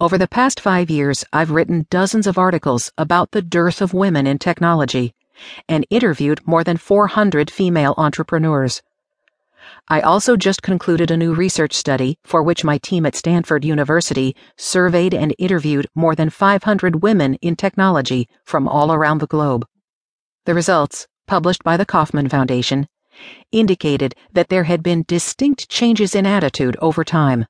Over the past five years, I've written dozens of articles about the dearth of women in technology and interviewed more than 400 female entrepreneurs. I also just concluded a new research study for which my team at Stanford University surveyed and interviewed more than 500 women in technology from all around the globe. The results, published by the Kauffman Foundation, indicated that there had been distinct changes in attitude over time.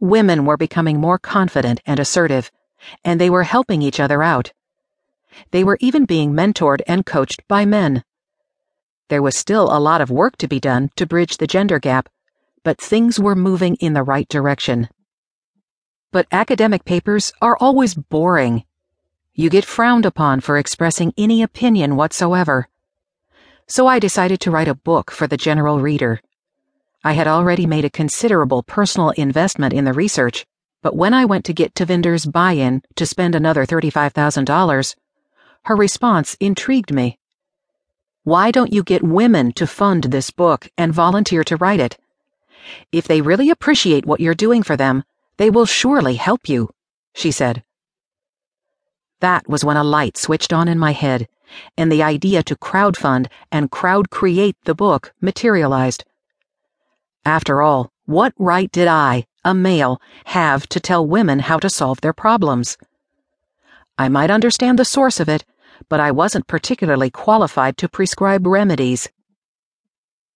Women were becoming more confident and assertive, and they were helping each other out. They were even being mentored and coached by men. There was still a lot of work to be done to bridge the gender gap, but things were moving in the right direction. But academic papers are always boring. You get frowned upon for expressing any opinion whatsoever. So I decided to write a book for the general reader. I had already made a considerable personal investment in the research, but when I went to get Tavinder's buy in to spend another $35,000, her response intrigued me. Why don't you get women to fund this book and volunteer to write it? If they really appreciate what you're doing for them, they will surely help you, she said. That was when a light switched on in my head, and the idea to crowdfund and crowd create the book materialized. After all, what right did I, a male, have to tell women how to solve their problems? I might understand the source of it, but I wasn't particularly qualified to prescribe remedies.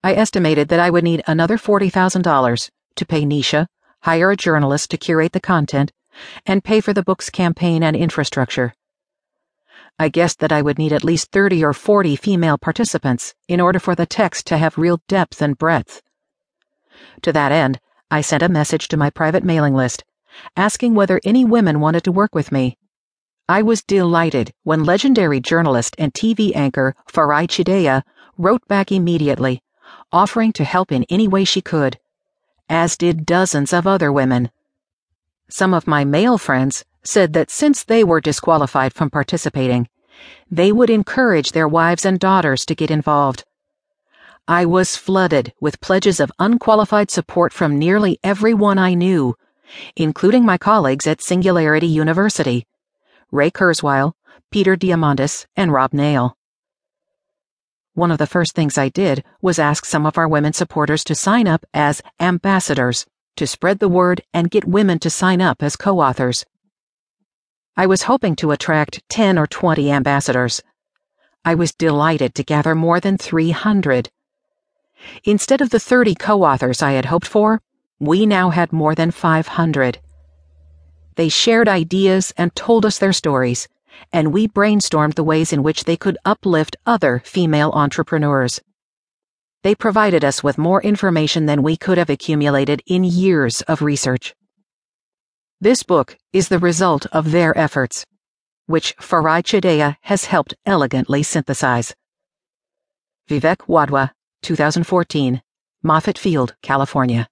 I estimated that I would need another $40,000 to pay Nisha, hire a journalist to curate the content, and pay for the book's campaign and infrastructure. I guessed that I would need at least 30 or 40 female participants in order for the text to have real depth and breadth. To that end, I sent a message to my private mailing list, asking whether any women wanted to work with me. I was delighted when legendary journalist and TV anchor Farai Chideya wrote back immediately, offering to help in any way she could, as did dozens of other women. Some of my male friends said that since they were disqualified from participating, they would encourage their wives and daughters to get involved. I was flooded with pledges of unqualified support from nearly everyone I knew, including my colleagues at Singularity University. Ray Kurzweil, Peter Diamandis, and Rob Nail. One of the first things I did was ask some of our women supporters to sign up as ambassadors to spread the word and get women to sign up as co authors. I was hoping to attract 10 or 20 ambassadors. I was delighted to gather more than 300. Instead of the 30 co authors I had hoped for, we now had more than 500. They shared ideas and told us their stories, and we brainstormed the ways in which they could uplift other female entrepreneurs. They provided us with more information than we could have accumulated in years of research. This book is the result of their efforts, which Farai Chideya has helped elegantly synthesize. Vivek Wadhwa, 2014, Moffett Field, California.